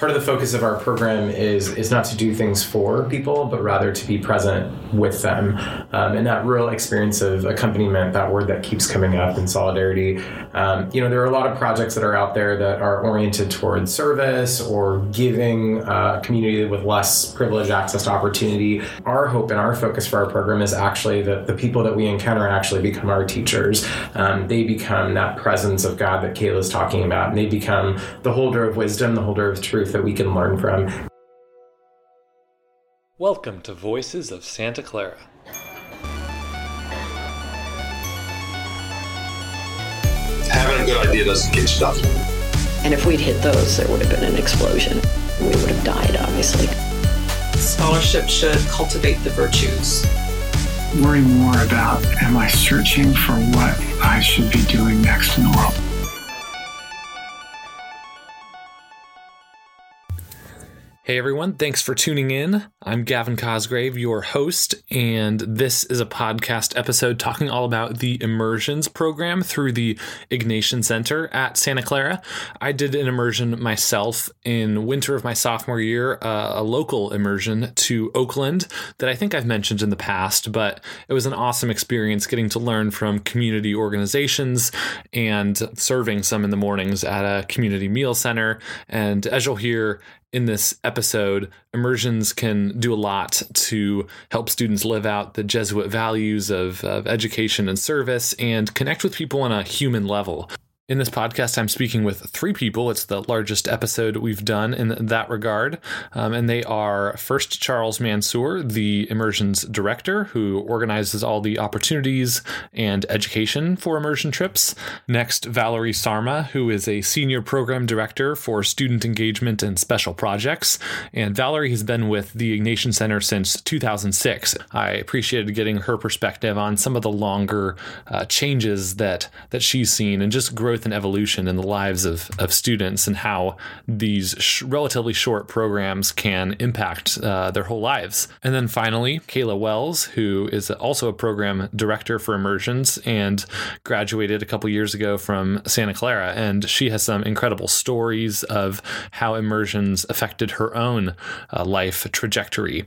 part of the focus of our program is is not to do things for people, but rather to be present with them. Um, and that real experience of accompaniment, that word that keeps coming up in solidarity. Um, you know, there are a lot of projects that are out there that are oriented towards service or giving uh, a community with less privileged access to opportunity. Our hope and our focus for our program is actually that the people that we encounter actually become our teachers. Um, they become that presence of God that Kayla's talking about, and they become the holder of wisdom, the holder of truth that we can learn from. Welcome to Voices of Santa Clara. Having a good idea doesn't get you nothing. And if we'd hit those, there would have been an explosion. We would have died, obviously. Scholarship should cultivate the virtues. Worry more about am I searching for what I should be doing next in the world? Hey everyone, thanks for tuning in. I'm Gavin Cosgrave, your host, and this is a podcast episode talking all about the immersions program through the Ignatian Center at Santa Clara. I did an immersion myself in winter of my sophomore year, uh, a local immersion to Oakland that I think I've mentioned in the past, but it was an awesome experience getting to learn from community organizations and serving some in the mornings at a community meal center. And as you'll hear, in this episode, immersions can do a lot to help students live out the Jesuit values of, of education and service and connect with people on a human level. In this podcast, I'm speaking with three people. It's the largest episode we've done in that regard. Um, and they are first Charles Mansour, the immersions director, who organizes all the opportunities and education for immersion trips. Next, Valerie Sarma, who is a senior program director for student engagement and special projects. And Valerie has been with the Ignatian Center since 2006. I appreciated getting her perspective on some of the longer uh, changes that, that she's seen and just growth growth and evolution in the lives of, of students and how these sh- relatively short programs can impact uh, their whole lives. And then finally, Kayla Wells, who is also a program director for immersions and graduated a couple years ago from Santa Clara. And she has some incredible stories of how immersions affected her own uh, life trajectory.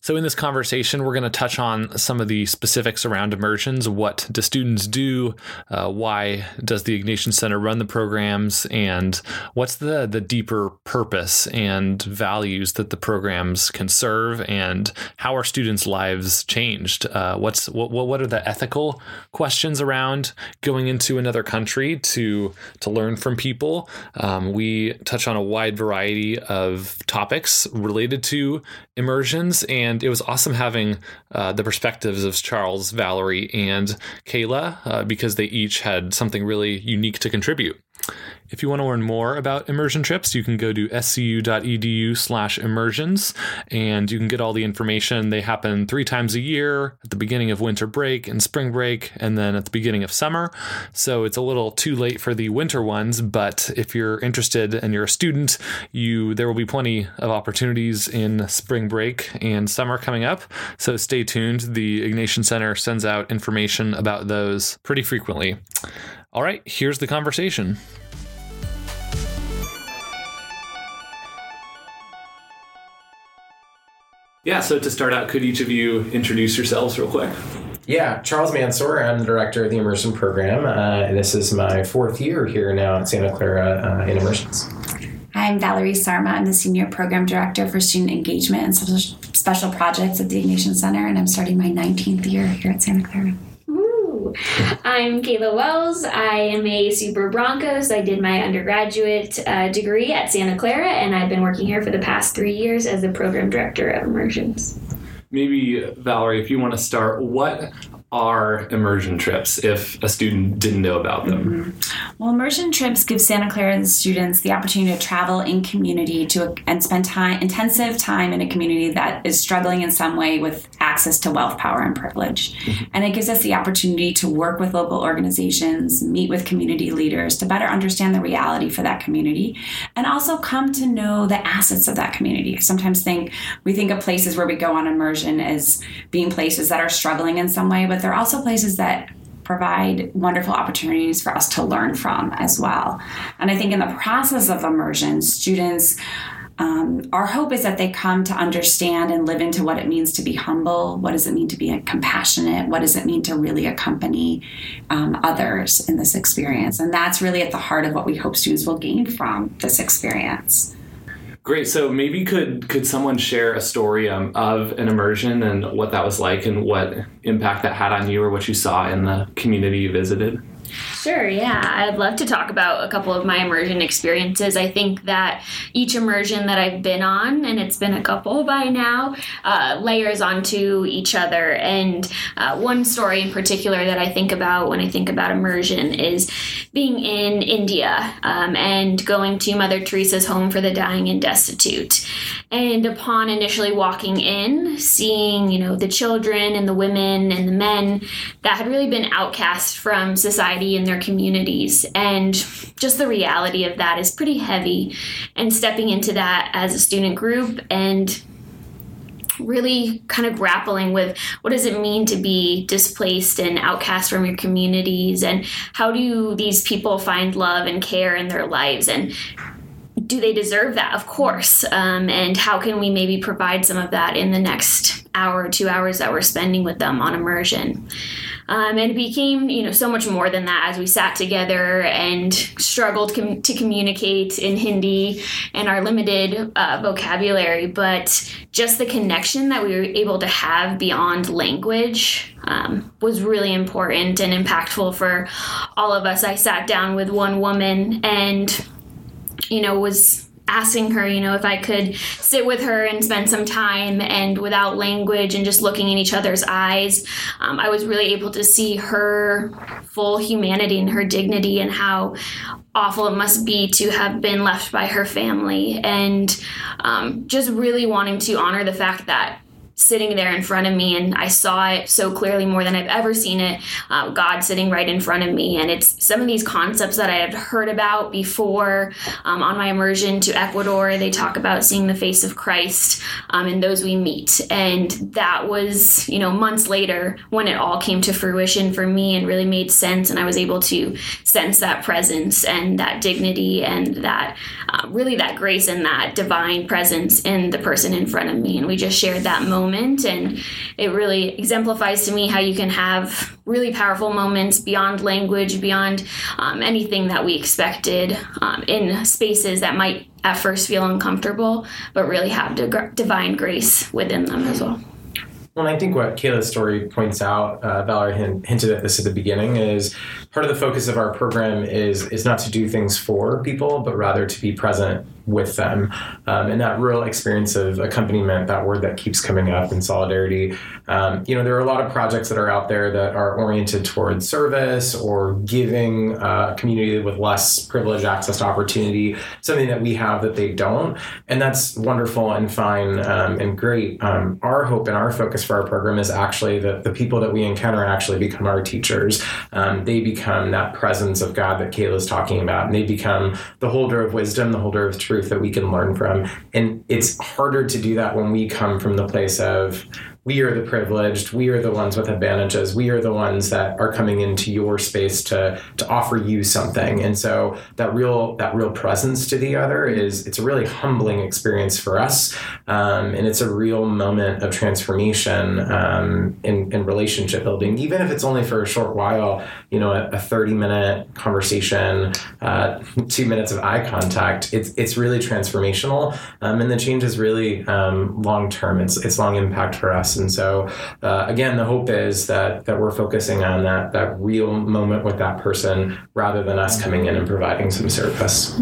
So, in this conversation, we're going to touch on some of the specifics around immersions. What do students do? Uh, why does the Ignatian Center run the programs? And what's the, the deeper purpose and values that the programs can serve? And how are students' lives changed? Uh, what's what, what are the ethical questions around going into another country to to learn from people? Um, we touch on a wide variety of topics related to immersions and it was awesome having uh, the perspectives of Charles, Valerie, and Kayla uh, because they each had something really unique to contribute. If you want to learn more about immersion trips, you can go to scu.edu slash immersions and you can get all the information. They happen three times a year at the beginning of winter break and spring break, and then at the beginning of summer. So it's a little too late for the winter ones, but if you're interested and you're a student, you there will be plenty of opportunities in spring break and summer coming up. So stay tuned. The Ignatian Center sends out information about those pretty frequently. All right, here's the conversation. Yeah, so to start out, could each of you introduce yourselves real quick? Yeah, Charles Mansour. I'm the director of the immersion program. Uh, this is my fourth year here now at Santa Clara uh, in immersions. I'm Valerie Sarma. I'm the Senior Program Director for Student Engagement and Special Projects at the Ignatian Center, and I'm starting my 19th year here at Santa Clara. I'm Kayla Wells. I am a Super Broncos. I did my undergraduate uh, degree at Santa Clara, and I've been working here for the past three years as the program director of immersions. Maybe, Valerie, if you want to start, what are immersion trips if a student didn't know about them? Mm-hmm. Well, immersion trips give Santa Clara students the opportunity to travel in community to and spend time intensive time in a community that is struggling in some way with access to wealth, power, and privilege. Mm-hmm. And it gives us the opportunity to work with local organizations, meet with community leaders to better understand the reality for that community, and also come to know the assets of that community. I sometimes think we think of places where we go on immersion as being places that are struggling in some way, but but they're also places that provide wonderful opportunities for us to learn from as well. And I think in the process of immersion, students um, our hope is that they come to understand and live into what it means to be humble. What does it mean to be compassionate? What does it mean to really accompany um, others in this experience? And that's really at the heart of what we hope students will gain from this experience. Great. So maybe could could someone share a story um, of an immersion and what that was like and what impact that had on you or what you saw in the community you visited? Sure, yeah. I'd love to talk about a couple of my immersion experiences. I think that each immersion that I've been on, and it's been a couple by now, uh, layers onto each other. And uh, one story in particular that I think about when I think about immersion is being in India um, and going to Mother Teresa's home for the dying and destitute. And upon initially walking in, seeing, you know, the children and the women and the men that had really been outcast from society and their communities. And just the reality of that is pretty heavy. And stepping into that as a student group and really kind of grappling with what does it mean to be displaced and outcast from your communities? And how do these people find love and care in their lives? And do they deserve that? Of course. Um, and how can we maybe provide some of that in the next hour or two hours that we're spending with them on immersion um, and became, you know, so much more than that as we sat together and struggled com- to communicate in Hindi and our limited uh, vocabulary. But just the connection that we were able to have beyond language um, was really important and impactful for all of us. I sat down with one woman and, you know, was asking her, you know, if I could sit with her and spend some time and without language and just looking in each other's eyes, um, I was really able to see her full humanity and her dignity and how awful it must be to have been left by her family. And um, just really wanting to honor the fact that sitting there in front of me and i saw it so clearly more than i've ever seen it uh, god sitting right in front of me. And it's some of these concepts that i had heard about before um, on my immersion to ecuador. They talk about seeing the face of christ um, in those we meet. And that was you know months later when it all came to fruition for me and really made sense and i was able to sense that presence and that dignity and that uh, really that grace and that divine presence in the person in front of me. And we just shared that moment moment. And it really exemplifies to me how you can have really powerful moments beyond language, beyond um, anything that we expected um, in spaces that might at first feel uncomfortable, but really have divine grace within them as well. Well, I think what Kayla's story points out, uh, Valerie hinted at this at the beginning, is part of the focus of our program is is not to do things for people, but rather to be present with them. Um, and that real experience of accompaniment, that word that keeps coming up in solidarity. Um, you know, there are a lot of projects that are out there that are oriented towards service or giving uh, a community with less privileged access to opportunity something that we have that they don't. And that's wonderful and fine um, and great. Um, our hope and our focus for our program is actually that the people that we encounter actually become our teachers. Um, they become that presence of God that Kayla's talking about, and they become the holder of wisdom, the holder of truth truth that we can learn from. And it's harder to do that when we come from the place of we are the privileged. We are the ones with advantages. We are the ones that are coming into your space to to offer you something. And so that real that real presence to the other is it's a really humbling experience for us. Um, and it's a real moment of transformation um, in, in relationship building. Even if it's only for a short while you know a, a 30 minute conversation uh, two minutes of eye contact it's it's really transformational. Um, and the change is really um, long term. It's it's long impact for us and so, uh, again, the hope is that that we're focusing on that that real moment with that person rather than us coming in and providing some service.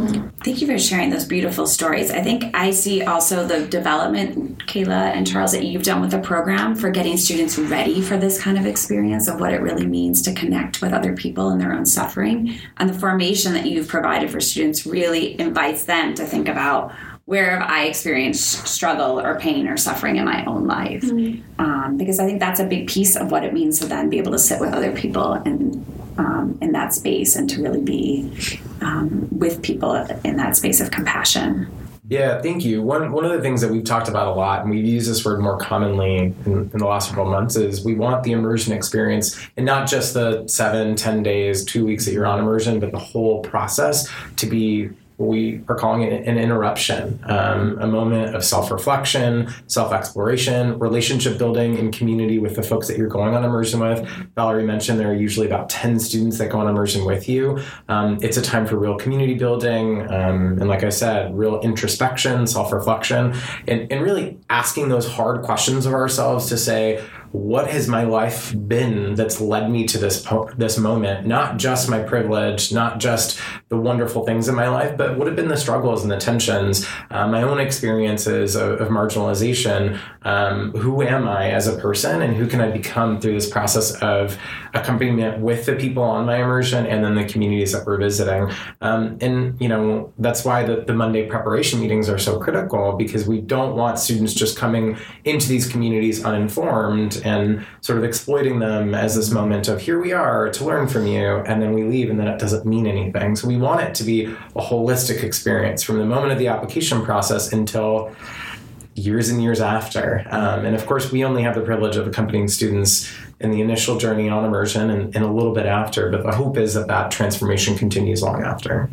Thank you for sharing those beautiful stories. I think I see also the development, Kayla and Charles, that you've done with the program for getting students ready for this kind of experience of what it really means to connect with other people in their own suffering. And the formation that you've provided for students really invites them to think about where have I experienced struggle or pain or suffering in my own life? Mm-hmm. Um, because I think that's a big piece of what it means to then be able to sit with other people and um, in that space and to really be um, with people in that space of compassion. Yeah, thank you. One one of the things that we've talked about a lot, and we've used this word more commonly in, in, the last several months, is we want the immersion experience, and not just the seven, ten days, two weeks that you're on immersion, but the whole process to be we are calling it an interruption, um, a moment of self reflection, self exploration, relationship building in community with the folks that you're going on immersion with. Valerie mentioned there are usually about 10 students that go on immersion with you. Um, it's a time for real community building. Um, and like I said, real introspection, self reflection, and, and really asking those hard questions of ourselves to say, what has my life been that's led me to this po- this moment? Not just my privilege, not just the wonderful things in my life, but what have been the struggles and the tensions, uh, my own experiences of, of marginalization. Um, who am I as a person, and who can I become through this process of accompaniment with the people on my immersion and then the communities that we're visiting? Um, and you know that's why the, the Monday preparation meetings are so critical because we don't want students just coming into these communities uninformed and sort of exploiting them as this moment of here we are to learn from you and then we leave and then it doesn't mean anything. So we want it to be a holistic experience from the moment of the application process until years and years after. Um, and of course we only have the privilege of accompanying students in the initial journey on immersion and, and, a little bit after but the hope is that that transformation continues long after.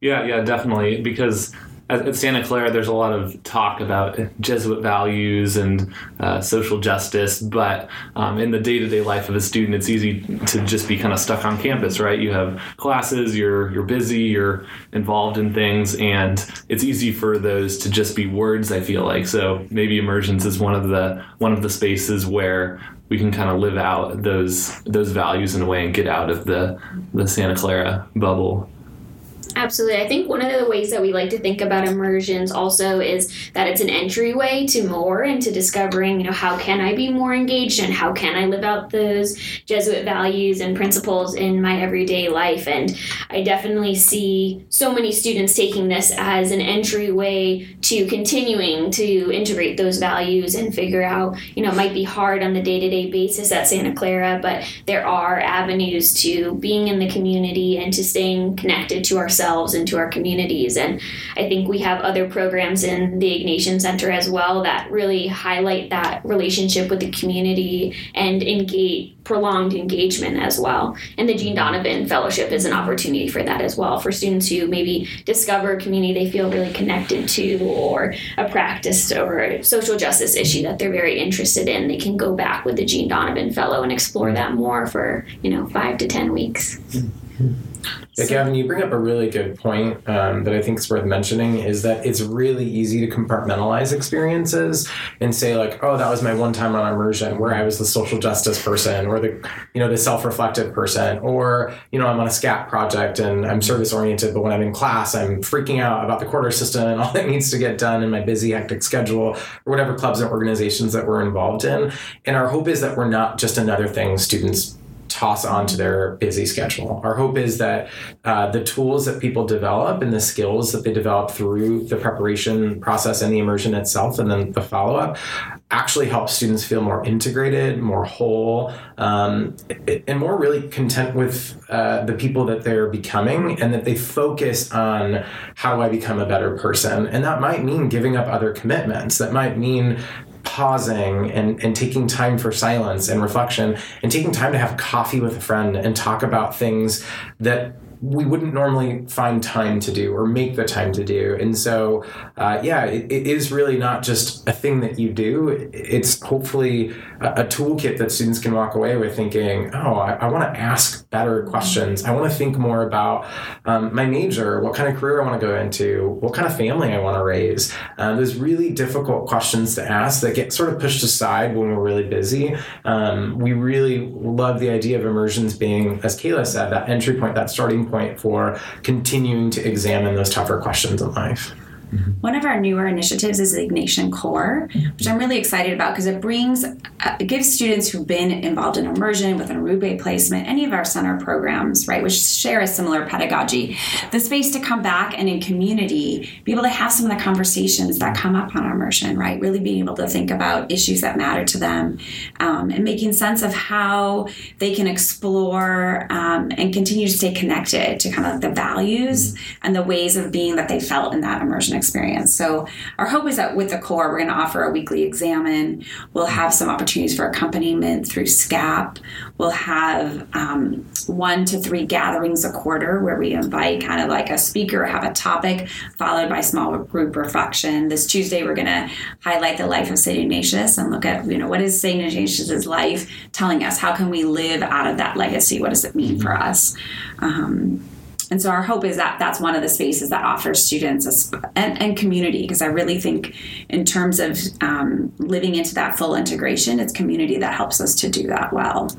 Yeah yeah definitely because at, Santa Clara, there's a lot of talk about Jesuit values and uh, social justice, but um, in the day to day life of a student, it's easy to just be kind of stuck on campus, right? You have classes, you're you're busy, you're involved in things, and it's easy for those to just be words. I feel like so maybe immersions is one of the one of the spaces where we can kind of live out those those values in a way and get out of the the Santa Clara bubble. Absolutely. I think one of the ways that we like to think about immersions also is that it's an entryway to more and to discovering, you know, how can I be more engaged and how can I live out those Jesuit values and principles in my everyday life. And I definitely see so many students taking this as an entryway to continuing to integrate those values and figure out, you know, it might be hard on the day to day basis at Santa Clara, but there are avenues to being in the community and to staying connected to ourselves ourselves and to our communities. And I think we have other programs in the Ignatian Center as well that really highlight that relationship with the community and engage prolonged engagement as well. And the Jean Donovan Fellowship is an opportunity for that as well for students who maybe discover a community they feel really connected to or a practice or a social justice issue that they're very interested in. They can go back with the Jean Donovan Fellow and explore that more for, you know, five to 10 weeks. Mm-hmm. Yeah, Gavin, you bring up a really good point um, that I think is worth mentioning is that it's really easy to compartmentalize experiences and say like, oh, that was my one time on immersion where I was the social justice person or the, you know, the self-reflective person, or you know, I'm on a SCAP project and I'm service oriented, but when I'm in class, I'm freaking out about the quarter system and all that needs to get done in my busy, hectic schedule or whatever clubs and organizations that we're involved in. And our hope is that we're not just another thing students toss onto their busy schedule. Our hope is that uh, the tools that people develop and the skills that they develop through the preparation process and the immersion itself, and then the follow up, actually help students feel more integrated, more whole, um, and more really content with uh, the people that they're becoming, and that they focus on how do I become a better person. And that might mean giving up other commitments. That might mean pausing and, and taking time for silence and reflection and taking time to have coffee with a friend and talk about things that we wouldn't normally find time to do or make the time to do. And so, uh, yeah, it, it is really not just a thing that you do. It's hopefully a, a toolkit that students can walk away with thinking, oh, I, I want to ask better questions. I want to think more about um, my major, what kind of career I want to go into, what kind of family I want to raise. Uh, there's really difficult questions to ask that get sort of pushed aside when we're really busy. Um, we really love the idea of immersions being, as Kayla said, that entry point, that starting point for continuing to examine those tougher questions in life. Mm-hmm. One of our newer initiatives is the Ignatian Core, which I'm really excited about because it brings, uh, it gives students who've been involved in immersion with an Arrupe placement, any of our center programs, right, which share a similar pedagogy, the space to come back and in community be able to have some of the conversations that come up on immersion, right, really being able to think about issues that matter to them um, and making sense of how they can explore um, and continue to stay connected to kind of the values and the ways of being that they felt in that immersion experience. So our hope is that with the core, we're going to offer a weekly examen. We'll have some opportunities for accompaniment through SCAP. We'll have um, one to three gatherings a quarter where we invite kind of like a speaker, have a topic, followed by small group reflection. This Tuesday, we're going to highlight the life of St. Ignatius and look at, you know, what is St. Ignatius's life telling us? How can we live out of that legacy? What does it mean for us? Um, and so our hope is that that's one of the spaces that offers students a, and, and, community because i really think in terms of um, living into that full integration it's community that helps us to do that well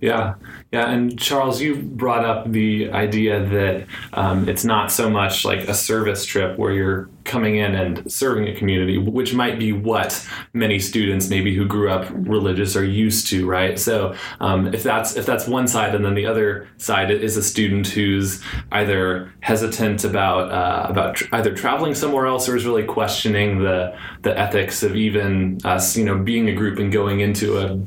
yeah yeah, and Charles, you brought up the idea that um, it's not so much like a service trip where you're coming in and serving a community, which might be what many students maybe who grew up religious are used to, right? So um, if that's if that's one side, and then the other side is a student who's either hesitant about uh, about tr- either traveling somewhere else or is really questioning the the ethics of even us, you know, being a group and going into a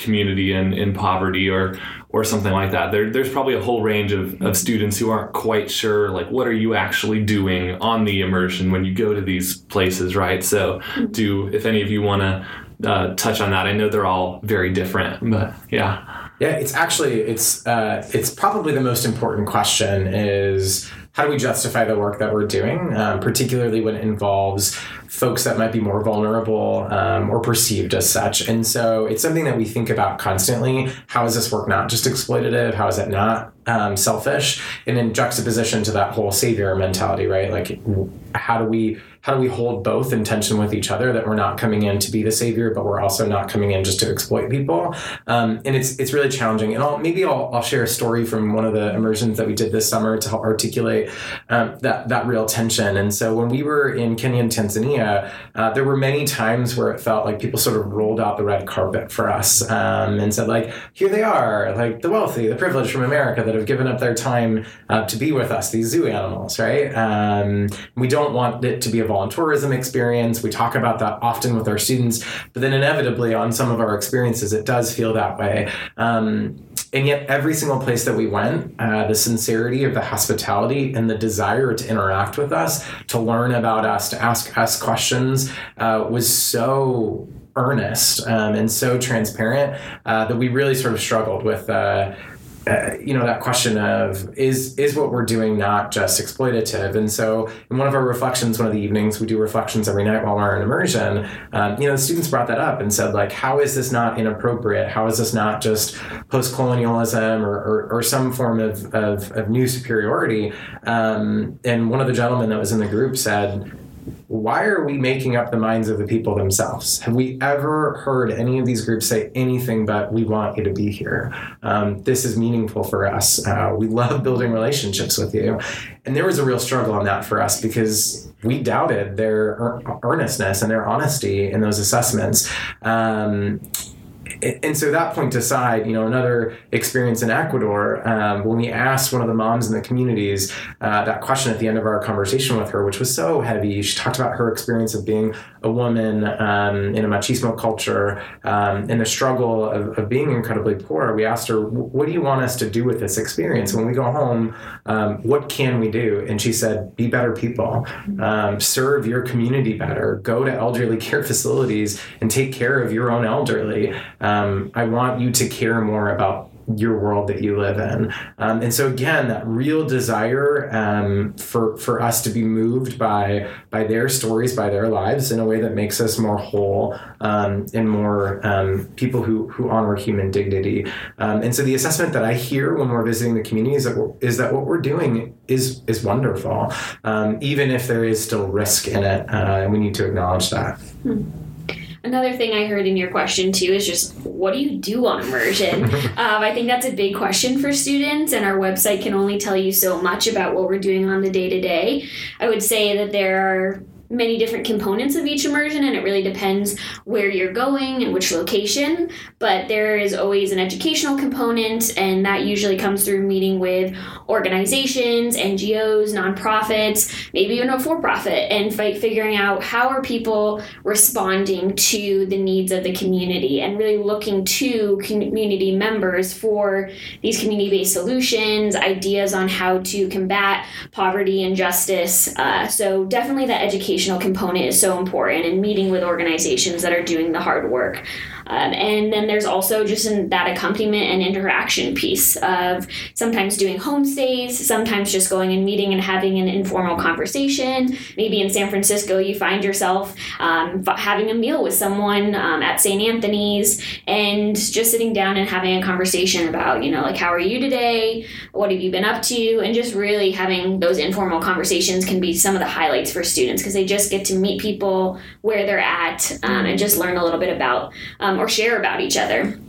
community in, in poverty or or something like that. There, there's probably a whole range of, of students who aren't quite sure, like, what are you actually doing on the immersion when you go to these places, right? So, do if any of you want to uh, touch on that, I know they're all very different, but yeah. Yeah, it's actually it's uh, it's probably the most important question is how do we justify the work that we're doing, um, particularly when it involves folks that might be more vulnerable um, or perceived as such. And so it's something that we think about constantly. How is this work not just exploitative? How is it not um, selfish? And in juxtaposition to that whole savior mentality, right? Like, how do we how do we hold both in tension with each other that we're not coming in to be the savior, but we're also not coming in just to exploit people? Um, and it's it's really challenging. And I'll, maybe I'll, I'll share a story from one of the immersions that we did this summer to help articulate um, that that real tension. And so when we were in Kenya and Tanzania, uh, there were many times where it felt like people sort of rolled out the red carpet for us um, and said like, here they are, like the wealthy, the privileged from America that have given up their time uh, to be with us, these zoo animals, right? Um, we don't want it to be a voluntourism experience. We talk about that often with our students, but then inevitably on some of our experiences, it does feel that way. Um, and yet, every single place that we went, uh, the sincerity of the hospitality and the desire to interact with us, to learn about us, to ask us questions, uh, was so earnest um, and so transparent uh, that we really sort of struggled with uh, uh, you know that question of is is what we're doing not just exploitative? And so in one of our reflections one of the evenings we do reflections every night while we're in immersion um, you know the students brought that up and said like how is this not inappropriate? How is this not just post-colonialism or, or, or some form of, of, of new superiority? Um, and one of the gentlemen that was in the group said why are we making up the minds of the people themselves? Have we ever heard any of these groups say anything but "We want you to be here"? Um, this is meaningful for us. Uh, we love building relationships with you, and there was a real struggle on that for us because we doubted their earnestness and their honesty in those assessments. Um, and so that point aside, you know, another experience in Ecuador, um, when we asked one of the moms in the communities uh, that question at the end of our conversation with her, which was so heavy, she talked about her experience of being a woman um, in a machismo culture um, and the struggle of, of, being incredibly poor. We asked her, "What do you want us to do with this experience when we go home? Um, what can we do?" And she said, "Be better people, um, serve your community better, go to elderly care facilities and take care of your own elderly." Um, I want you to care more about your world that you live in. Um, and so again, that real desire um, for for us to be moved by by their stories, by their lives, in a way that makes us more whole um, and more um, people who who honor human dignity. Um, and so the assessment that I hear when we're visiting the community is that, what we're doing is is wonderful, um, even if there is still risk in it, uh, and we need to acknowledge that. Hmm. Another thing I heard in your question too is just what do you do on immersion? um, I think that's a big question for students, and our website can only tell you so much about what we're doing on the day to day. I would say that there are many different components of each immersion, and it really depends where you're going and which location. But there is always an educational component, and that usually comes through meeting with organizations, NGOs, nonprofits, maybe even a for profit, and fight figuring out how are people responding to the needs of the community and really looking to community members for these community based solutions, ideas on how to combat poverty and justice. Uh, so, definitely that educational component is so important and meeting with organizations that are doing the hard work. Um, and then there's also just in that accompaniment and interaction piece of sometimes doing homestays, sometimes just going and meeting and having an informal conversation. Maybe in San Francisco, you find yourself um, having a meal with someone um, at St. Anthony's and just sitting down and having a conversation about, you know, like, how are you today? What have you been up to? And just really having those informal conversations can be some of the highlights for students because they just get to meet people where they're at um, and just learn a little bit about um, or share about each other.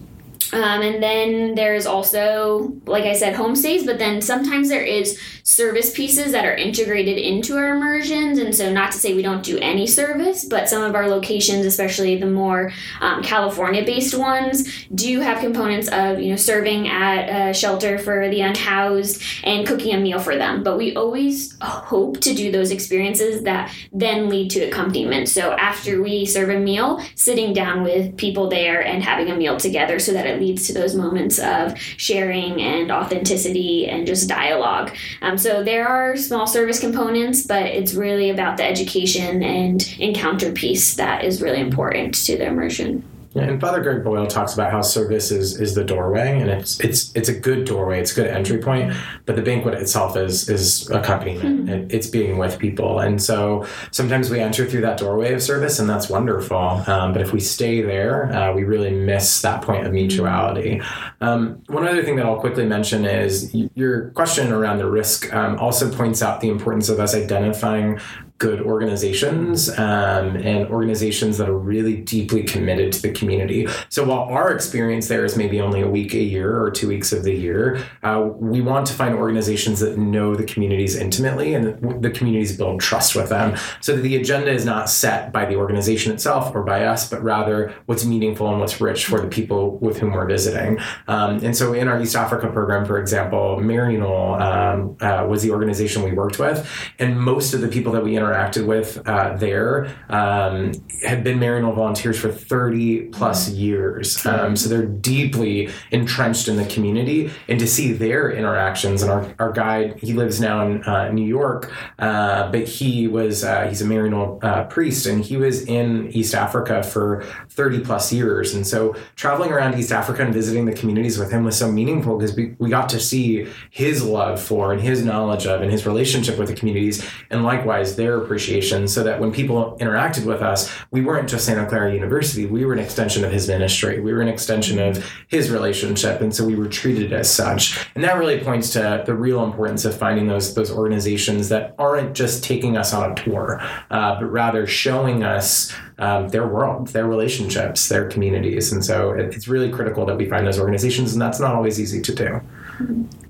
Um, and then there's also, like I said, homestays, but then sometimes there is service pieces that are integrated into our immersions. And so, not to say we don't do any service, but some of our locations, especially the more um, California based ones, do have components of, you know, serving at a shelter for the unhoused and cooking a meal for them. But we always hope to do those experiences that then lead to accompaniment. So, after we serve a meal, sitting down with people there and having a meal together so that it leads to those moments of sharing and authenticity and just dialogue. Um, so there are small service components, but it's really about the education and encounter piece that is really important to the immersion. Yeah, and Father Greg Boyle talks about how service is, is the doorway, and it's it's it's a good doorway. It's a good entry point, but the banquet itself is is accompaniment. Mm-hmm. It, it's being with people, and so sometimes we enter through that doorway of service, and that's wonderful. Um, but if we stay there, uh, we really miss that point of mutuality. Um, one other thing that I'll quickly mention is your question around the risk um, also points out the importance of us identifying good organizations um, and organizations that are really deeply committed to the community. So while our experience there is maybe only a week a year or two weeks of the year, uh, we want to find organizations that know the communities intimately and the communities build trust with them so that the agenda is not set by the organization itself or by us, but rather what's meaningful and what's rich for the people with whom we're visiting. Um, and so in our East Africa program, for example, Maryknoll um, uh, was the organization we worked with, and most of the people that we interact interacted with uh, there um, had been Maryknoll volunteers for 30 plus years. Um, so they're deeply entrenched in the community. And to see their interactions, and our, our guide, he lives now in uh, New York, uh, but he was, uh, he's a Maryknoll uh, priest, and he was in East Africa for 30 plus years. And so traveling around East Africa and visiting the communities with him was so meaningful because we, we got to see his love for and his knowledge of and his relationship with the communities, and likewise their appreciation so that when people interacted with us, we weren't just Santa Clara University, we were an extension of his ministry, we were an extension of his relationship, and so we were treated as such. And that really points to the real importance of finding those those organizations that aren't just taking us on a tour, uh, but rather showing us um, their world, their relationships, their communities. And so it, it's really critical that we find those organizations, and that's not always easy to do.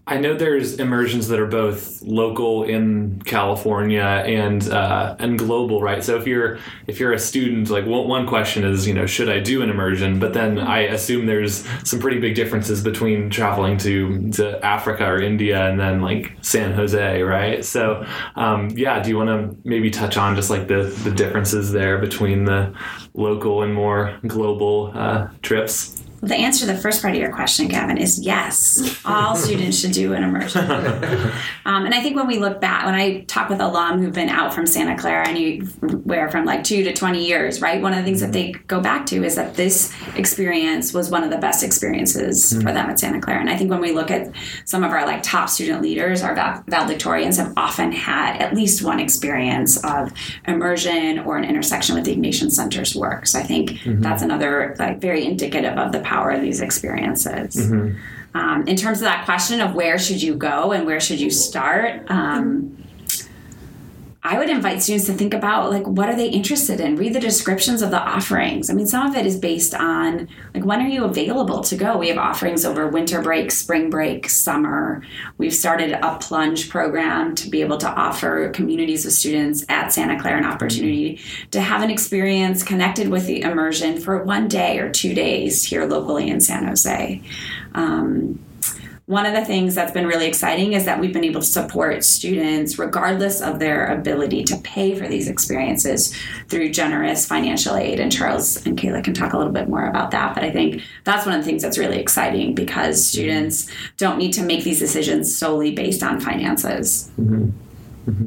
I know there's immersions that are both local in California and uh, and global, right? So if you're if you're a student, like one, one question is, you know, should I do an immersion? But then I assume there's some pretty big differences between traveling to to Africa or India and then like San Jose, right? So um, yeah, do you want to maybe touch on just like the the differences there between the local and more global uh, trips? The answer to the first part of your question, Gavin, is yes. All students should do an immersion. um, and I think when we look back, when I talk with alum who've been out from Santa Clara anywhere from like two to 20 years, right? One of the things that they go back to is that this experience was one of the best experiences mm-hmm. for them at Santa Clara. And I think when we look at some of our like top student leaders, our valedictorians have often had at least one experience of immersion or an intersection with the Ignatian Center's work. So I think mm-hmm. that's another like very indicative of the power of these experiences. Mm-hmm. Um, in terms of that question of where should you go and where should you start, um, I would invite students to think about like what are they interested in? Read the descriptions of the offerings. I mean, some of it is based on like when are you available to go? We have offerings over winter break, spring break, summer. We've started a plunge program to be able to offer communities of students at Santa Clara an opportunity to have an experience connected with the immersion for one day or two days here locally in San Jose. Um, one of the things that's been really exciting is that we've been able to support students regardless of their ability to pay for these experiences through generous financial aid. And charles and kayla can talk a little bit more about that but i think that's one of the things that's really exciting because students don't need to make these decisions solely based on finances mm-hmm.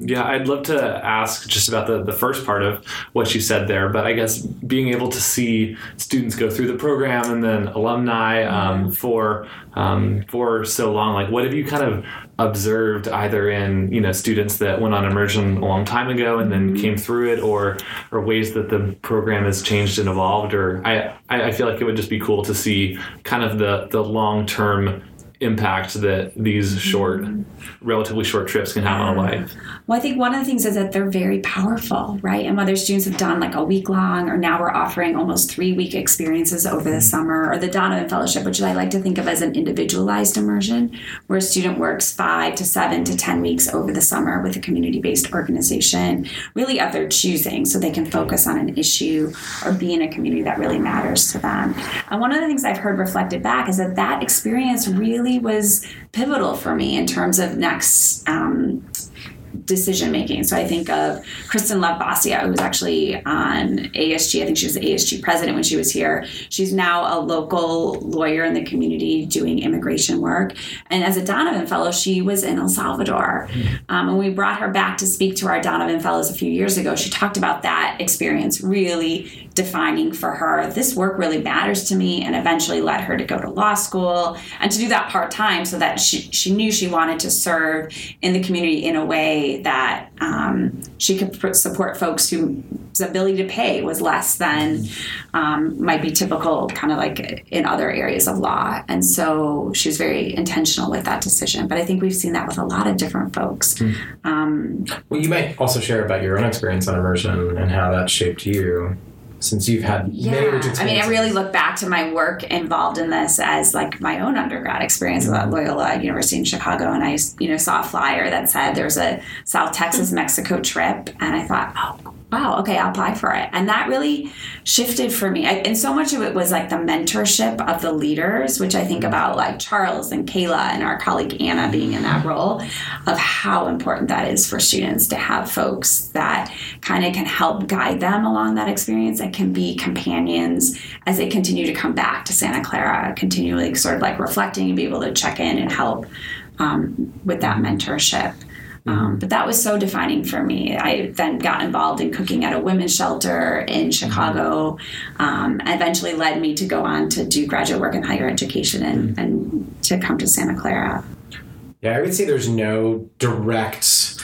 Yeah, I'd love to ask just about the, the first part of what you said there, but I guess being able to see students go through the program and then alumni um, for um, for so long, like what have you kind of observed either in you know students that went on immersion a long time ago and then came through it, or or ways that the program has changed and evolved, or I I I feel like it would just be cool to see kind of the the long term impact that these short, relatively short trips can have on life. Well, I think one of the things is that they're very powerful, right? And whether students have done like a week long, or now we're offering almost three week experiences over the summer, or the Donovan Fellowship, which I like to think of as an individualized immersion, where a student works five to seven to 10 weeks over the summer with a community based organization, really of their choosing, so they can focus on an issue or be in a community that really matters to them. And one of the things I've heard reflected back is that that experience really was pivotal for me in terms of next. Um, decision making. So I think of Kristen Love Basia, who was actually on ASG. I think she was the ASG president when she was here. She's now a local lawyer in the community doing immigration work. And as a Donovan Fellow, she was in El Salvador. Um, and we brought her back to speak to our Donovan Fellows a few years ago. She talked about that experience really defining for her this work really matters to me and eventually led her to go to law school and to do that part-time so that she, she knew she wanted to serve in the community in a way that um, she could support folks whose ability to pay was less than um, might be typical kind of like in other areas of law. And so she was very intentional with that decision. But i think we've seen that with a lot of different folks. Um, Well, you might also share about your own experience on immersion and how that shaped you, since you've had Yeah, I mean, I really look back to my work involved in this as like my own undergrad experience at mm-hmm. Loyola University in Chicago, and I, you know, saw a flyer that said there's a South Texas Mexico trip, and I thought, oh. Wow, okay, I'll apply for it. And that really shifted for me. And so much of it was like the mentorship of the leaders, which I think mm-hmm. about like Charles and Kayla and our colleague Anna being in that mm-hmm. role of how important that is for students to have folks that kind of can help guide them along that experience and can be companions as they continue to come back to Santa Clara, continually sort of like reflecting and be able to check in and help um, with that mm-hmm. mentorship. Um, but that was so defining for me. I then got involved in cooking at a women's shelter in Chicago, um, eventually led me to go on to do graduate work in higher education and, and to come to Santa Clara. Yeah, I would say there's no direct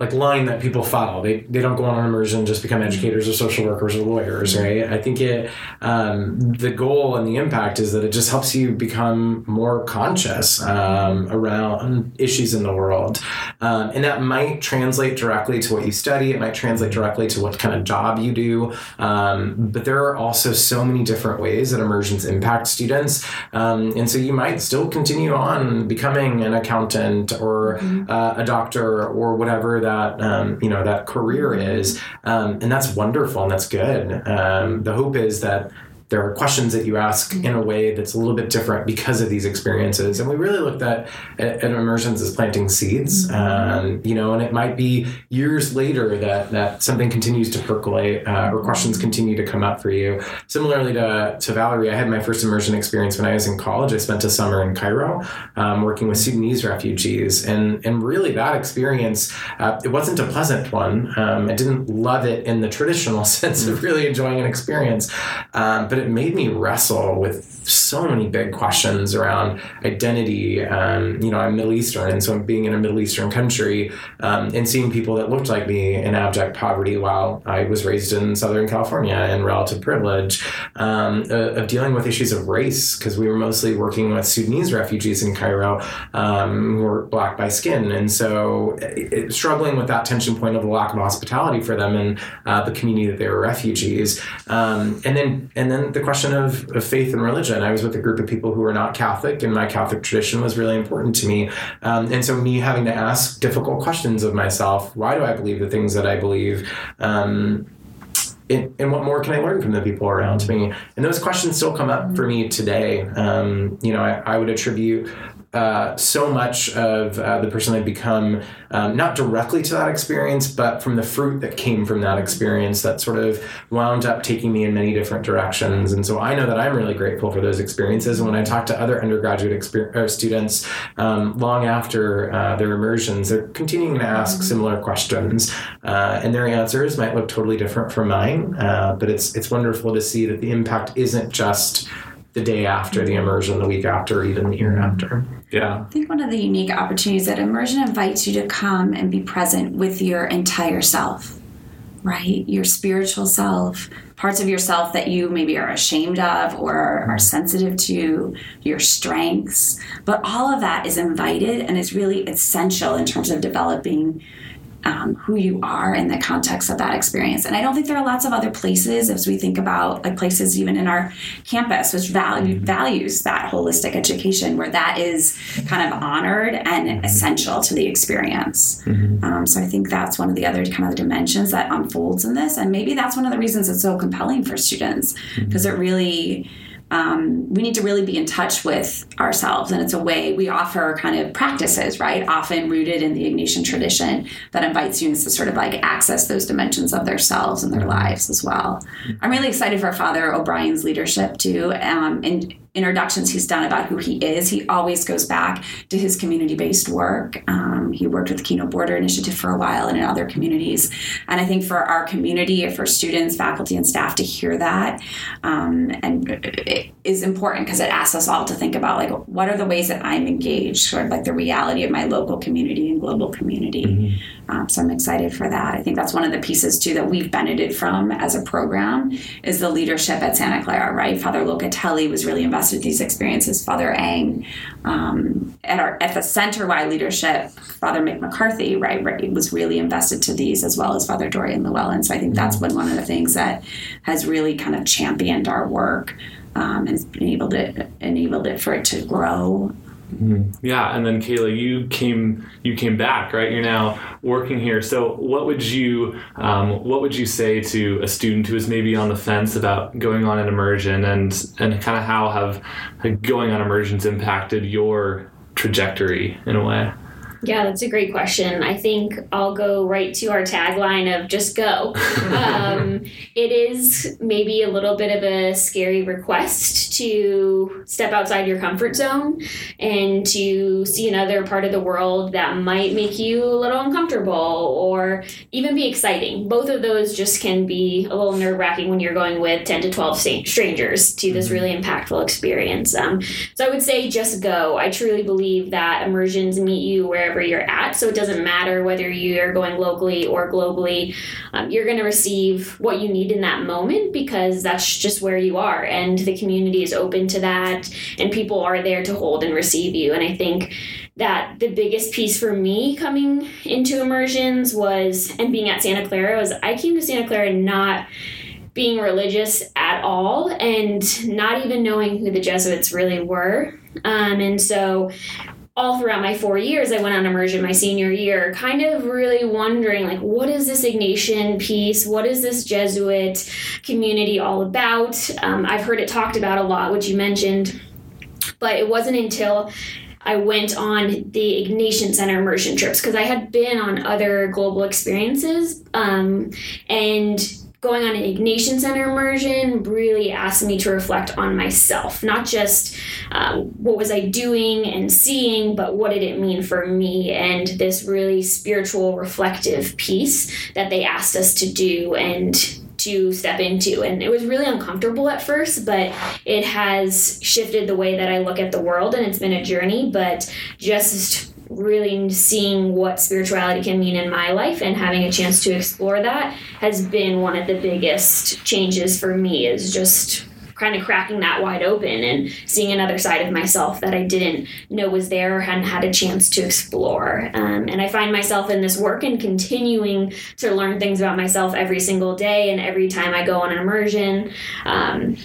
like line that people follow. They, they don't go on an immersion just become educators or social workers or lawyers, right? I think it um, the goal and the impact is that it just helps you become more conscious um, around issues in the world, um, and that might translate directly to what you study. It might translate directly to what kind of job you do. Um, but there are also so many different ways that immersions impact students, um, and so you might still continue on becoming an accountant or uh, a doctor or whatever that um, you know that career is, um, and that's wonderful and that's good. Um, the hope is that there are questions that you ask in a way that's a little bit different because of these experiences. And we really looked at, at, at immersions as planting seeds, um, you know, and it might be years later that, that something continues to percolate uh, or questions continue to come up for you. Similarly to, to Valerie, I had my first immersion experience when I was in college. I spent a summer in Cairo um, working with Sudanese refugees. And, and really that experience, uh, it wasn't a pleasant one. Um, I didn't love it in the traditional sense of really enjoying an experience. Um, but it it made me wrestle with so many big questions around identity. Um, you know, I'm Middle Eastern, and so being in a Middle Eastern country um, and seeing people that looked like me in abject poverty while I was raised in Southern California in relative privilege, um, uh, of dealing with issues of race, because we were mostly working with Sudanese refugees in Cairo um, who were black by skin. And so it, struggling with that tension point of the lack of hospitality for them and uh, the community that they were refugees. Um, and then and then the question of, of faith and religion. I was with a group of people who were not Catholic, and my Catholic tradition was really important to me. Um, and so me having to ask difficult questions of myself: Why do I believe the things that I believe? Um, and, and, what more can I learn from the people around me? And those questions still come up for me today. Um, you know, I, I, would attribute uh, so much of uh, the person I've become, um, not directly to that experience, but from the fruit that came from that experience that sort of wound up taking me in many different directions. And so I know that I'm really grateful for those experiences. And when I talk to other undergraduate exper- students um, long after uh, their immersions, they're continuing to ask mm-hmm. similar questions. Uh, and their answers might look totally different from mine, uh, but it's, it's wonderful to see that the impact isn't just the day after the immersion, the week after, even the year mm-hmm. after. Yeah. I think one of the unique opportunities that immersion invites you to come and be present with your entire self, right? Your spiritual self, parts of yourself that you maybe are ashamed of or are mm-hmm. sensitive to, your strengths. But all of that is invited and is really essential in terms of developing um, who you are in the context of that experience. And I don't think there are lots of other places as we think about like places even in our campus which value mm-hmm. values that holistic education where that is kind of honored and mm-hmm. essential to the experience. Mm-hmm. Um, so I think that's one of the other kind of dimensions that unfolds in this, and maybe that's one of the reasons it's so compelling for students because mm-hmm. it really um, we need to really be in touch with ourselves. And it's a way we offer kind of practices, right? Often rooted in the Ignatian tradition that invites students to sort of like access those dimensions of themselves and their lives as well. I'm really excited for Father O'Brien's leadership too. Um, and introductions he's done about who he is, he always goes back to his community based work. Um, he worked with the Kino Border Initiative for a while and in other communities. And I think for our community, for students, faculty, and staff to hear that um, and it is important because it asks us all to think about like what are the ways that I'm engaged, sort of like the reality of my local community and global community. Mm-hmm. Um, so I'm excited for that. I think that's one of the pieces too that we've benefited from as a program is the leadership at Santa Clara, right? Father Locatelli was really invested in these experiences. Father Engh, um, at our at the center-wide leadership, Father Mick McCarthy, right, right, was really invested to these as well as Father Dorian Llywelyn. So I think that's been one of the things that has really kind of championed our work um, and enabled it enabled it for it to grow Mm-hmm. Yeah, and then Kayla, you came you came back, right? You're now working here. So, what would you um, what would you say to a student who is maybe on the fence about going on an immersion, and and kind of how have going on immersions impacted your trajectory in a way? Yeah, that's a great question. I think I'll go right to our tagline of just go. um, it is maybe a little bit of a scary request to step outside your comfort zone and to see another part of the world that might make you a little uncomfortable or even be exciting. Both of those just can be a little nerve wracking when you're going with 10 to 12 strangers to this mm-hmm. really impactful experience. Um, so I would say just go. I truly believe that immersions meet you wherever wherever you're at. So it doesn't matter whether you're going locally or globally, um, you're going to receive what you need in that moment because that's just where you are. And the community is open to that, and people are there to hold and receive you. And I think that the biggest piece for me coming into immersions was, and being at Santa Clara, was I came to Santa Clara not being religious at all and not even knowing who the Jesuits really were. Um, and so all throughout my four years, I went on immersion my senior year, kind of really wondering, like, what is this Ignatian piece? What is this Jesuit community all about? Um, I've heard it talked about a lot, which you mentioned, but it wasn't until I went on the Ignatian Center immersion trips because I had been on other global experiences um, and going on an Ignatian Center immersion really asked me to reflect on myself, not just um, what was I doing and seeing, but what did it mean for me and this really spiritual, reflective piece that they asked us to do. And to step into. And it was really uncomfortable at first, but it has shifted the way that I look at the world, and it's been a journey. But just really seeing what spirituality can mean in my life and having a chance to explore that has been one of the biggest changes for me is just kind of cracking that wide open and seeing another side of myself that I didn't know was there or hadn't had a chance to explore. Um, and I find myself in this work and continuing to learn things about myself every single day and every time I go on an immersion. Um,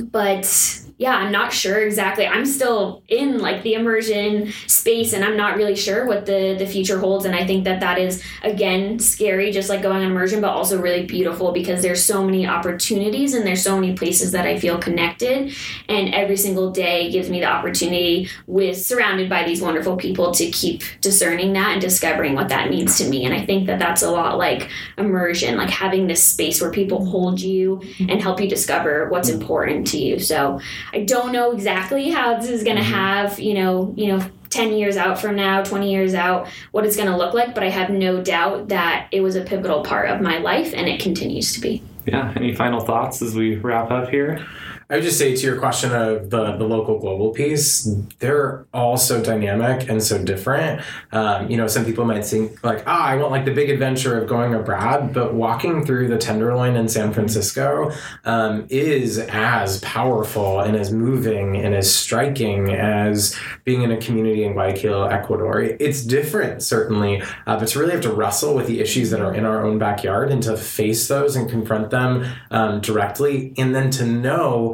but yeah, I'm not sure exactly. I'm still in like the immersion space and I'm not really sure what the the future holds and I think that that is again scary just like going on immersion but also really beautiful because there's so many opportunities and there's so many places that I feel connected and every single day gives me the opportunity with surrounded by these wonderful people to keep discerning that and discovering what that means to me and I think that that's a lot like immersion like having this space where people hold you mm-hmm. and help you discover what's mm-hmm. important to you. So I don't know exactly how this is going to mm-hmm. have, you know, you know, 10 years out from now, 20 years out, what it's going to look like, but I have no doubt that it was a pivotal part of my life and it continues to be. Yeah. Any final thoughts as we wrap up here? I would just say to your question of the, the local global piece, they're all so dynamic and so different. Um, you know, some people might think like, ah, I want like the big adventure of going abroad, but walking through the Tenderloin in San Francisco um, is as powerful and as moving and as striking as being in a community in Guayaquil, Ecuador. It's different, certainly, uh, but to really have to wrestle with the issues that are in our own backyard and to face those and confront them um, directly, and then to know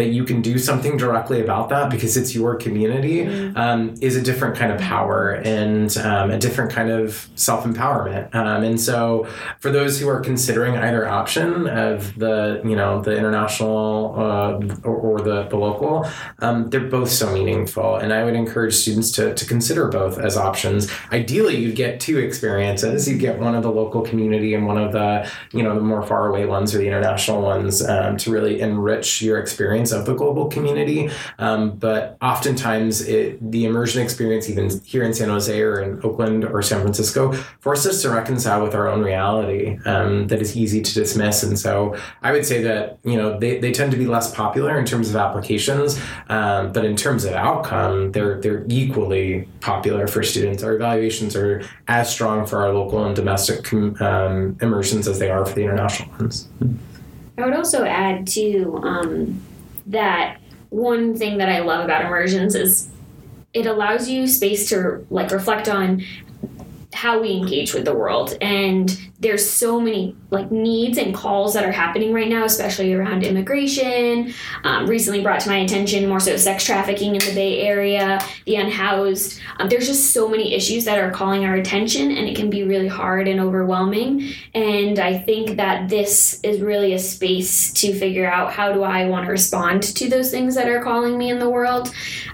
that you can do something directly about that because it's your community um, is a different kind of power and um, a different kind of self empowerment. Um, and so, for those who are considering either option of the you know the international uh, or, or the the local, um, they're both so meaningful. And I would encourage students to to consider both as options. Ideally, you'd get two experiences. You get one of the local community and one of the you know the more far away ones or the international ones um, to really enrich your experience of the global community. Um, but oftentimes, it, the immersion experience, even here in San Jose or in Oakland or San Francisco, forces us to reconcile with our own reality um, that is easy to dismiss. And so I would say that, you know, they, they tend to be less popular in terms of applications, um, but in terms of outcome, they're, they're equally popular for students. Our evaluations are as strong for our local and domestic com- um, immersions as they are for the international ones. I would also add too um, that one thing that I love about immersions is it allows you space to like reflect on how we engage with the world. And there's so many like needs and calls that are happening right now especially around immigration um, recently brought to my attention more so sex trafficking in the bay area the unhoused. Um, there's just so many issues that are calling our attention and it can be really hard and overwhelming. And i think that this is really a space to figure out how do i want to respond to those things that are calling me in the world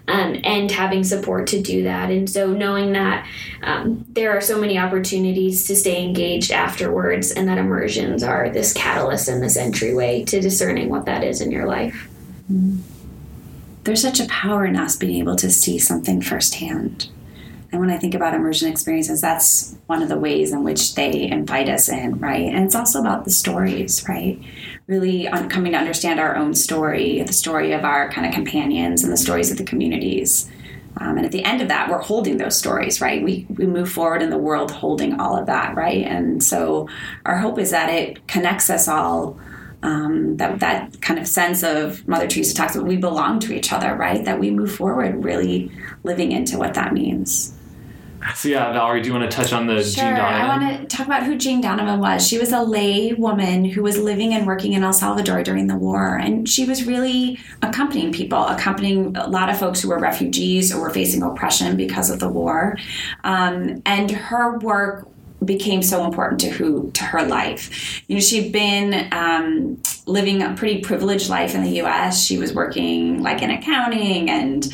um, and having support to do that. And so knowing that um, there are so many opportunities to stay engaged afterwards, and that immersions are this catalyst and this entryway to discerning what that is in your life. There's such a power in us being able to see something firsthand. And when I think about immersion experiences, that's one of the ways in which they invite us in, right? And it's also about the stories, right? Really coming to understand our own story, the story of our kind of companions, and the stories of the communities. Um, and at the end of that, we're holding those stories, right? We, we move forward in the world holding all of that, right? And so our hope is that it connects us all. Um, that that kind of sense of Mother Teresa talks about we belong to each other, right? That we move forward, really living into what that means. So yeah, Valerie, do you want to touch on the Sure. Jean I want to talk about who Jean Donovan was. She was a lay woman who was living and working in El Salvador during the war, and she was really accompanying people, accompanying a lot of folks who were refugees or were facing oppression because of the war. Um, and her work became so important to who to her life. You know, she'd been um, living a pretty privileged life in the U.S. She was working like in accounting and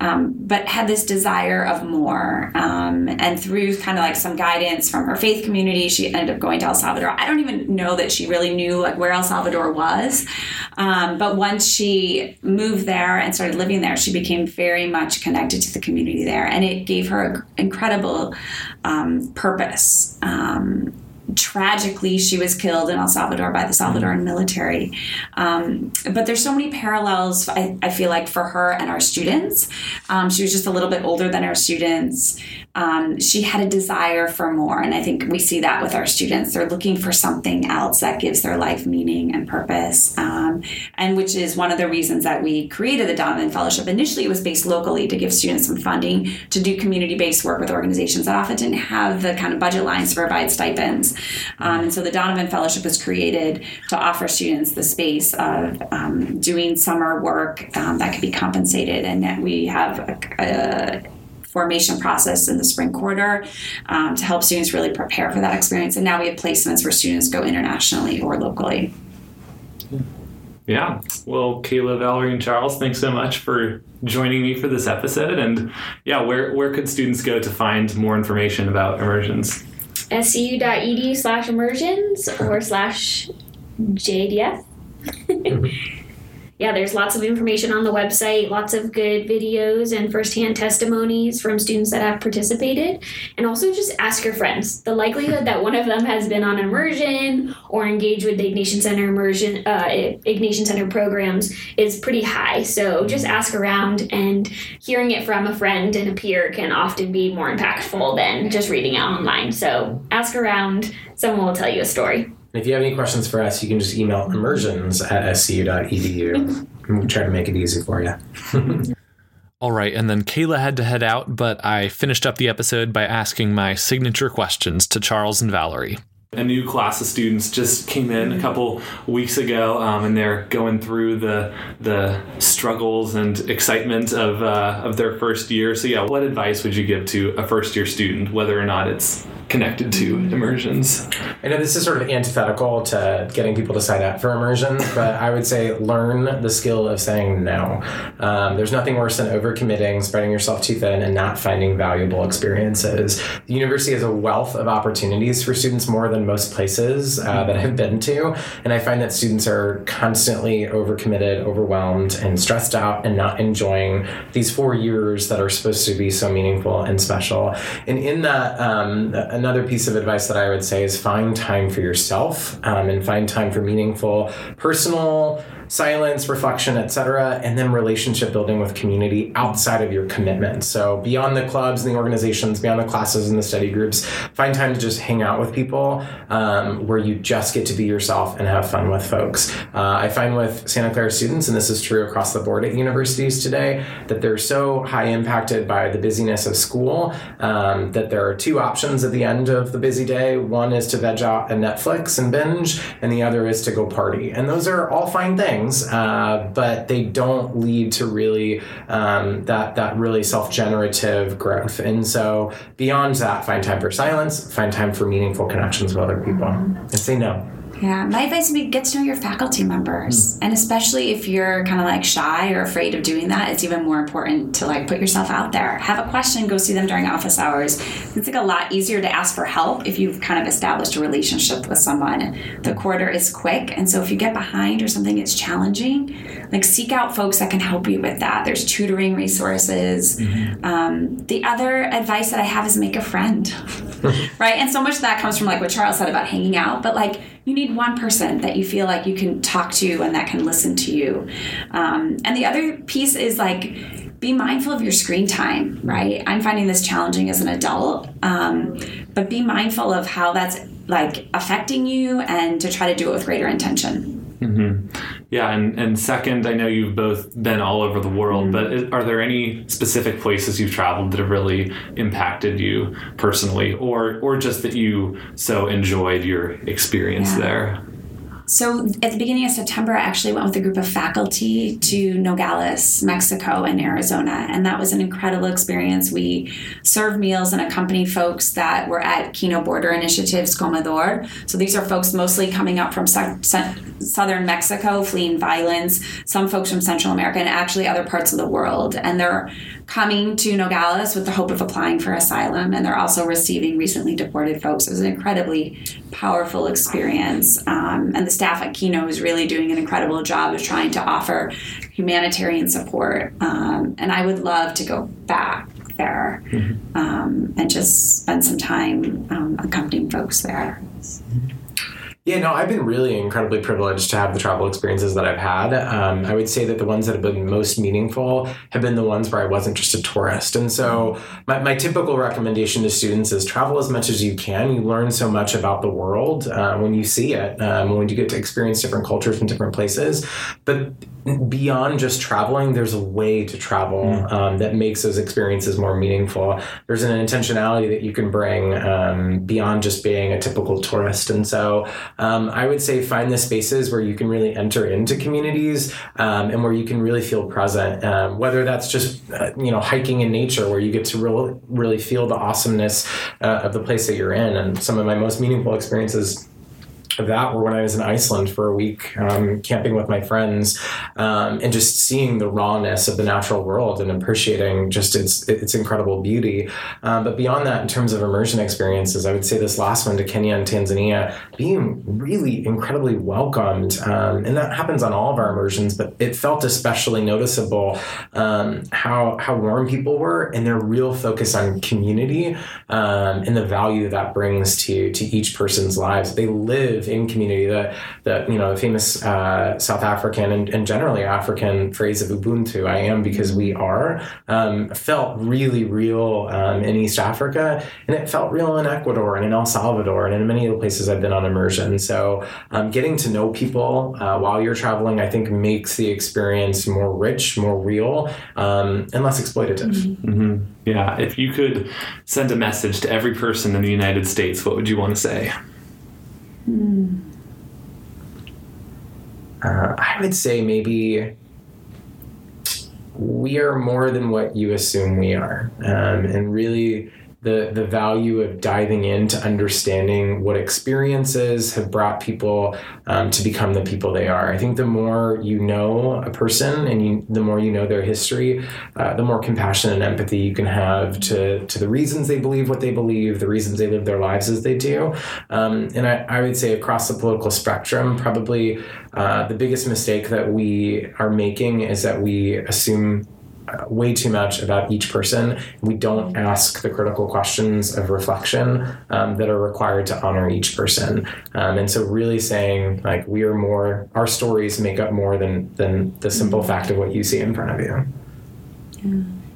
um, but had this desire of more. Um, and through kind of like some guidance from her faith community, she ended up going to El Salvador. I don't even know that she really knew like where El Salvador was, um, but once she moved there and started living there, she became very much connected to the community there, and it gave her incredible um, purpose. Um, tragically, she was killed in El Salvador by the Salvadoran military. Um, but there's so many parallels, I, I, feel like, for her and our students. Um, she was just a little bit older than our students. Um, she had a desire for more, and I think we see that with our students. They're looking for something else that gives their life meaning and purpose, um, and which is one of the reasons that we created the Donovan Fellowship. Initially, it was based locally to give students some funding to do community based work with organizations that often didn't have the kind of budget lines to provide stipends. Um, and so the Donovan Fellowship was created to offer students the space of um, doing summer work um, that could be compensated. And that we have a, a formation process in the spring quarter um, to help students really prepare for that experience. And now we have placements where students go internationally or locally. Yeah. Well, Kayla, Valerie, and Charles, thanks so much for joining me for this episode. And yeah, where, where could students go to find more information about immersions? scu.edu slash immersions or slash JDF. Yeah, there's lots of information on the website, lots of good videos and firsthand testimonies from students that have participated. And also just ask your friends. The likelihood that one of them has been on immersion or engaged with the Ignatian Center immersion, uh, Ignatian Center programs is pretty high. So just ask around, and hearing it from a friend and a peer can often be more impactful than just reading it online. So ask around, someone will tell you a story. If you have any questions for us, you can just email immersions at scu.edu. we'll try to make it easy for you. All right, and then Kayla had to head out, but I finished up the episode by asking my signature questions to Charles and Valerie. A new class of students just came in a couple weeks ago, um, and they're going through the the struggles and excitement of uh, of their first year. So, yeah, what advice would you give to a first year student, whether or not it's connected to immersions. I know this is sort of antithetical to getting people to sign up for immersion, but I would say learn the skill of saying no. Um, there's nothing worse than overcommitting, spreading yourself too thin, and not finding valuable experiences. The university has a wealth of opportunities for students more than most places uh, that I've been to, and I find that students are constantly overcommitted, overwhelmed, and stressed out, and not enjoying these four years that are supposed to be so meaningful and special. And in that, um, another piece of advice that I would say is find time for yourself um, and find time for meaningful personal silence, reflection, etc., and then relationship building with community outside of your commitment. So beyond the clubs and the organizations, beyond the classes and the study groups, find time to just hang out with people um, where you just get to be yourself and have fun with folks. Uh, I find with Santa Clara students, and this is true across the board at universities today, that they're so high impacted by the busyness of school um, that there are two options at the end of the busy day. One is to veg out and Netflix and binge, and the other is to go party. And those are all fine things things, uh, but they don't lead to really um, that that really self generative growth. And so beyond that, find time for silence, find time for meaningful connections with other people, and say no. Yeah, my advice would be get to know your faculty members. Mm. And especially if you're kind of like shy or afraid of doing that, it's even more important to like put yourself out there. Have a question, go see them during office hours. It's like a lot easier to ask for help if you've kind of established a relationship with someone. The quarter is quick, and so if you get behind or something is challenging, like seek out folks that can help you with that. There's tutoring resources. Mm-hmm. Um, the other advice that I have is make a friend, right? And so much of that comes from like what Charles said about hanging out, but like you need one person that you feel like you can talk to and that can listen to you. Um, and the other piece is like, be mindful of your screen time, right? I'm finding this challenging as an adult, um, but be mindful of how that's like affecting you and to try to do it with greater intention. Mm-hmm. Yeah, and, and second, I know you've both been all over the world, but is, are there any specific places you've traveled that have really impacted you personally, or or just that you so enjoyed your experience yeah. there? So at the beginning of September, I actually went with a group of faculty to Nogales, Mexico, and Arizona, and that was an incredible experience. We served meals and accompanied folks that were at Kino Border Initiatives Comedor. So these are folks mostly coming up from su- su- southern Mexico, fleeing violence. Some folks from Central America and actually other parts of the world, and they're coming to Nogales with the hope of applying for asylum, and they're also receiving recently deported folks. It was an incredibly powerful experience, um, and the staff at Kino is really doing an incredible job of trying to offer humanitarian support. Um, and I would love to go back there um, and just spend some time um, accompanying folks there. Yeah, no, I've been really incredibly privileged to have the travel experiences that I've had. Um, I would say that the ones that have been most meaningful have been the ones where I wasn't just a tourist. And so, my, my typical recommendation to students is travel as much as you can. You learn so much about the world uh, when you see it, um, when you get to experience different cultures from different places. But beyond just traveling, there's a way to travel um, that makes those experiences more meaningful. There's an intentionality that you can bring um, beyond just being a typical tourist. And so, um, I would say find the spaces where you can really enter into communities um, and where you can really feel present. Um, whether that's just uh, you know hiking in nature, where you get to really really feel the awesomeness uh, of the place that you're in. And some of my most meaningful experiences that were when I was in Iceland for a week, um, camping with my friends, um, and just seeing the rawness of the natural world and appreciating just its its incredible beauty. Um, but beyond that, in terms of immersion experiences, I would say this last one to Kenya and Tanzania being really incredibly welcomed, um, and that happens on all of our immersions. But it felt especially noticeable um, how how warm people were and their real focus on community um, and the value that brings to to each person's lives. They live in community. The the you know the famous uh, South African and, and generally African phrase of Ubuntu, "I am because we are," um, felt really real um, in East Africa, and it felt real in Ecuador and in El Salvador and in many of the places I've been on immersion. So um, getting to know people uh, while you're traveling, I think, makes the experience more rich, more real, um, and less exploitative. Mm-hmm. Yeah. If you could send a message to every person in the United States, what would you want to say? Uh, I would say maybe we are more than what you assume we are, um, and really the the value of diving into understanding what experiences have brought people um, to become the people they are. I think the more you know a person and you, the more you know their history, uh, the more compassion and empathy you can have to to the reasons they believe what they believe, the reasons they live their lives as they do. Um, and I, I would say across the political spectrum, probably uh, the biggest mistake that we are making is that we assume way too much about each person. We don't ask the critical questions of reflection um, that are required to honor each person. Um, and so, really saying like we are more, our stories make up more than than the simple fact of what you see in front of you.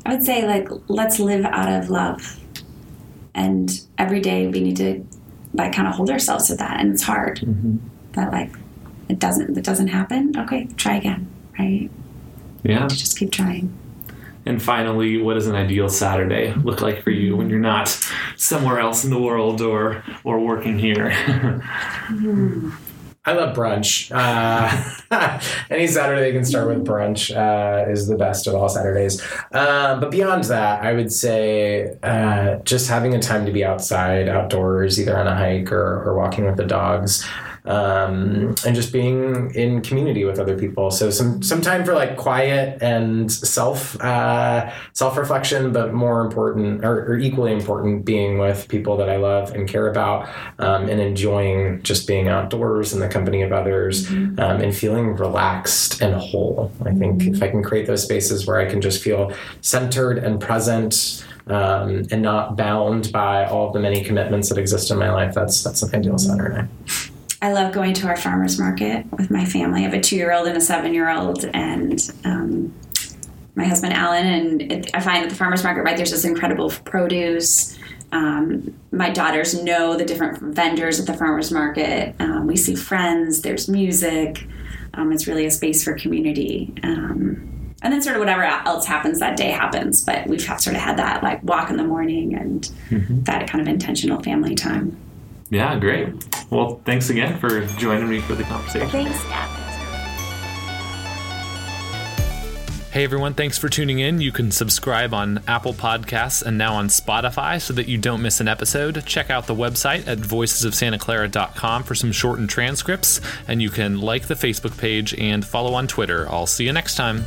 I would say like let's live out of love, and every day we need to like kind of hold ourselves to that, and it's hard. But like it doesn't it doesn't happen. Okay, try again. Right? Yeah. Just keep trying. And finally, what does an ideal Saturday look like for you when you're not somewhere else in the world or or working here? Hmm. I love brunch. Uh, any Saturday you can start with brunch uh, is the best of all Saturdays. Um, but beyond that, I would say uh, just having a time to be outside, outdoors, either on a hike or, or walking with the dogs. Um, and just being in community with other people. So some some time for like quiet and self uh, self reflection, but more important or, or equally important, being with people that I love and care about, um, and enjoying just being outdoors in the company of others, um, and feeling relaxed and whole. I think if I can create those spaces where I can just feel centered and present. Um, and not bound by all of the many commitments that exist in my life. That's that's an ideal Saturday. I love going to our farmers market with my family. I have a two year old and a seven year old, and um, my husband Alan. And it, I find at the farmers market, right, there's this incredible produce. Um, my daughters know the different vendors at the farmers market. Um, we see friends. There's music. Um, it's really a space for community. Um, and then sort of whatever else happens that day happens. But we've sort of had that like walk in the morning and that kind of intentional family time. yeah, great. Well, thanks again for joining me for the conversation. Thanks. Hey everyone, thanks for tuning in. You can subscribe on Apple Podcasts and now on Spotify so that you don't miss an episode. Check out the website at voicesofsantaclara.com for some shortened transcripts, and you can like the Facebook page and follow on Twitter. I'll see you next time.